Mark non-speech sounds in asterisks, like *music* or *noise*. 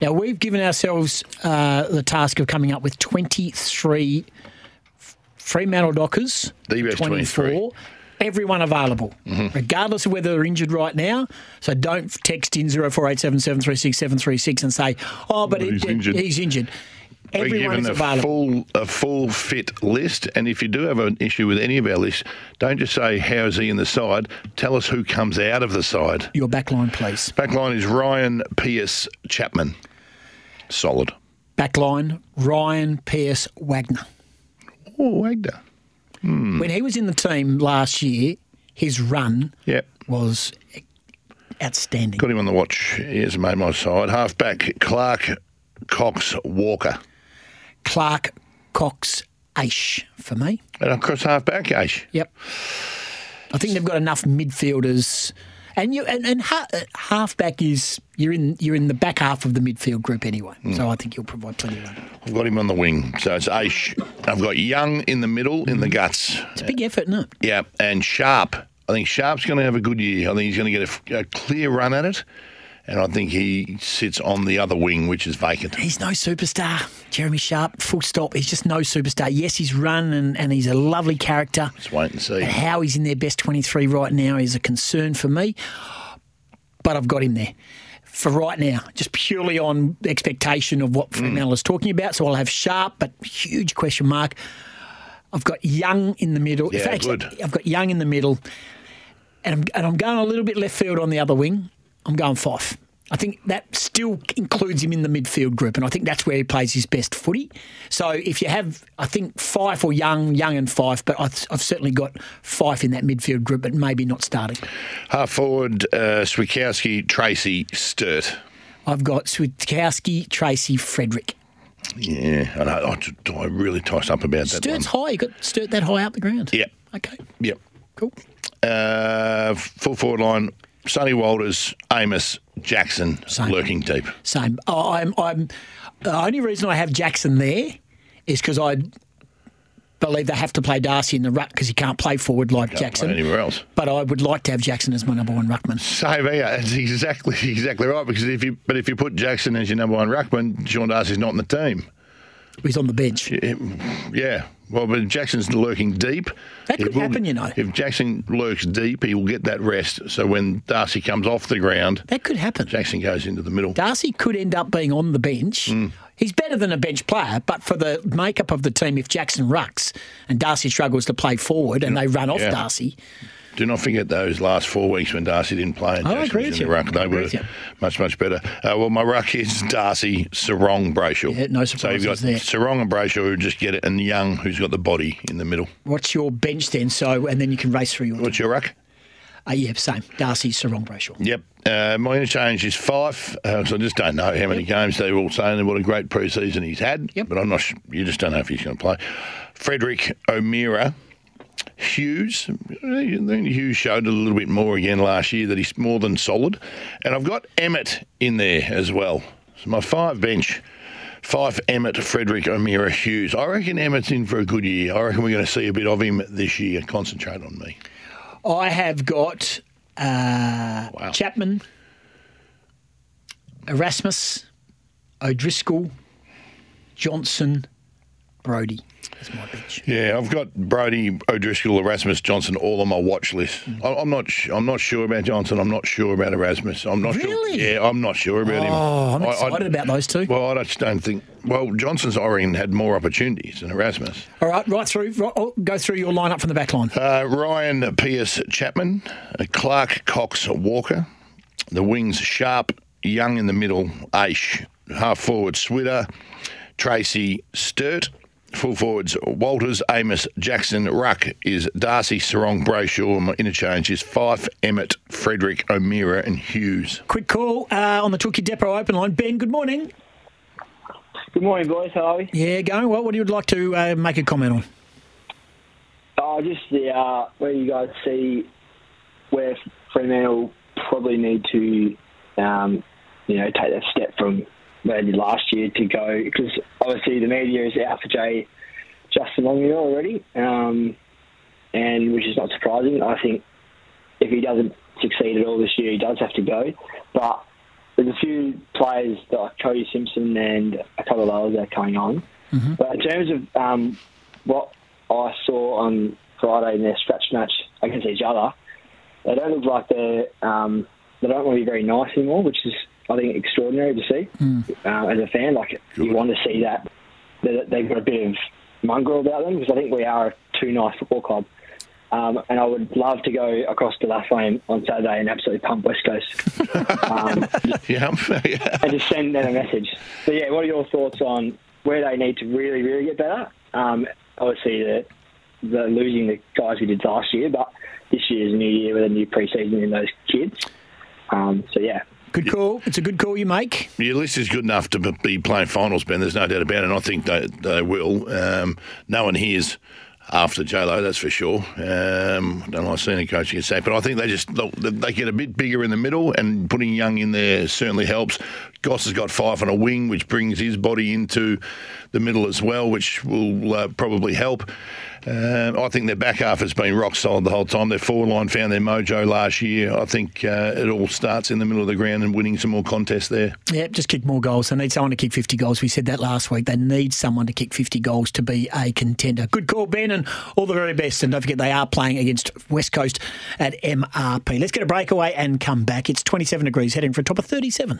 Now, we've given ourselves uh, the task of coming up with 23 Fremantle Dockers. The best 24. Everyone available, Mm-hmm. regardless of whether they're injured right now. So don't text in 0487 736 736 and say, oh, but, But he's it- injured. he's injured. We're Everyone given is a full a full fit list, and if you do have an issue with any of our lists, don't just say how is he in the side. Tell us who comes out of the side. Your backline, please. Backline is Ryan Pearce Chapman. Solid. Backline, Ryan Pearce Wagner. Oh, Wagner. Hmm. When he was in the team last year, his run Yep. was outstanding. Got him on the watch. He has made my side. Halfback Clark Cox Walker. Clark Cox Aish for me. And of course, halfback Ash. Yep. I think they've got enough midfielders, and you and, and ha, uh, halfback is you're in you're in the back half of the midfield group anyway. So I think you'll provide plenty of run. I've got him on the wing. So it's Ash. I've got Young in the middle, in the guts. It's a big effort, isn't it? Yeah, and Sharp. I think Sharp's going to have a good year. I think he's going to get a, a clear run at it. And I think he sits on the other wing, which is vacant. He's no superstar, Jeremy Sharp. Full stop. He's just no superstar. Yes, he's run and, and he's a lovely character. Let's wait and see. How he's in their best 23 right now is a concern for me. But I've got him there for right now, just purely on expectation of what mm. Fremantle is talking about. So I'll have Sharp, but huge question mark. I've got Young in the middle. Yeah, In fact, good. I've got Young in the middle, and I'm, and I'm going a little bit left field on the other wing. I'm going Fyfe. I think that still includes him in the midfield group, and I think that's where he plays his best footy. So if you have, I think Fyfe or Young, Young and Fyfe, but I've, I've certainly got Fyfe in that midfield group, but maybe not starting. Half forward, uh, Switkowski, Treacy, Sturt. I've got Switkowski, Treacy, Frederick. Yeah, and I, I, I really tossed up about that Sturt's high. You got Sturt that high up the ground. Yep. Okay. Yep. Cool. Uh, full forward line, Sonny Walters, Amiss, Jackson, Same. lurking deep. Same. Oh, I'm. I'm. The only reason I have Jackson there is because I believe they have to play Darcy in the ruck because he can't play forward like Can't Jackson. anywhere else. But I would like to have Jackson as my number one ruckman. Same here. That's exactly *laughs* exactly right. Because if you but if you put Jackson as your number one ruckman, Sean Darcy's not in the team. He's on the bench. Yeah. Well, but if Jackson's lurking deep. That could will- happen, you know. If Jackson lurks deep, he will get that rest. So when Darcy comes off the ground, That could happen. Jackson goes into the middle. Darcy could end up being on the bench. Mm. He's better than a bench player, but for the makeup of the team, if Jackson rucks and Darcy struggles to play forward and they run off Yeah. Darcy, Do not forget those last four weeks when Darcy didn't play. And Oh, I Jackson agree was with in you. the ruck. They were with you. much much better. Uh, well, my ruck is Darcy, Serong, Brayshaw. Yeah, no So you've got surprises there. Serong and Brayshaw who just get it, and Young who's got the body in the middle. what's your bench then? So, and then you can race through your. What's your ruck? Uh, yeah, same. Darcy, Serong, Brayshaw. Yep. Uh, my interchange is Fyfe, uh, so I just don't know how many games they're all saying and what a great pre-season he's had. Yep. But I'm not. Sh- you just don't know if he's going to play. Frederick O'Meara, Hughes. I think Hughes showed a little bit more again last year that he's more than solid, and I've got Emmett in there as well. So my five bench. Fyfe, Emmett, Frederick, O'Meara, Hughes. I reckon Emmett's in for a good year. I reckon we're going to see a bit of him this year. Concentrate on me. I have got uh, Wow. Chapman, Erasmus, O'Driscoll, Johnson, Brodie. My bench. Yeah, I've got Brodie, O'Driscoll, Erasmus, Johnson all on my watch list. I- I'm not. sh- I'm not sure about Johnson. I'm not sure about Erasmus. I'm not Really? sure. Yeah, I'm not sure about him. Oh, I'm I- I- excited about those two. Well, I just don't think. Well, Johnson's I reckon had more opportunities than Erasmus. All right, right through. Right, oh, go through your lineup from the back line. Uh, Ryan Pearce Chapman, uh, Clark Cox Walker, the wings Sharp, Young in the middle, Aish, half forward Switter, Treacy Sturt. Full forwards Walters, Amiss, Jackson, Ruck is Darcy, Serong, Brayshaw. and My interchange is Fyfe, Emmett, Frederick, O'Meara, and Hughes. Quick call uh, on the Tookie Depot open line. Ben, good morning. Good morning, boys. How are we? Yeah, going well. What do you like to uh, make a comment on? Oh, just the uh, where you guys see where Fremantle probably need to, um, you know, take that step from did last year to go because obviously the media is out for Jay Justin Longmuir already, um, and which is not surprising. I think if he doesn't succeed at all this year, he does have to go. But there's a few players like Cody Simpson and a couple of others that are coming on. Mm-hmm. But in terms of um, what I saw on Friday in their scratch match against each other, they don't look like they're um, they don't want to be very nice anymore, which is I think extraordinary to see mm. uh, as a fan. Like Good. you want to see that, that they've got a bit of mongrel about them because I think we are a too nice football club. Um, and I would love to go across to Lathlain on Saturday and absolutely pump West Coast. *laughs* Um, yeah. and just send them a message. So, yeah, what are your thoughts on where they need to really, really get better? Um, obviously, the, the losing the guys we did last year, but this year's a new year with a new preseason in those kids. Um, so, yeah, Good call. It's a good call you make. Your list is good enough to be playing finals, Ben. There's no doubt about it. And I think they, they will. Um, no one hears after J Lo, that's for sure. Um, don't like seeing a coach get sacked, but I think they just look, they get a bit bigger in the middle, and putting Young in there certainly helps. Goss has got Fyfe on a wing, which brings his body into the middle as well, which will uh, probably help. Uh, I think their back half has been rock solid the whole time. Their forward line found their mojo last year. I think uh, it all starts in the middle of the ground and winning some more contests there. Yeah, just kick more goals. They need someone to kick 50 goals. We said that last week. They need someone to kick 50 goals to be a contender. Good call, Ben, and all the very best. And don't forget, they are playing against West Coast at MRP. Let's get a breakaway and come back. It's 27 degrees, heading for a top of 37.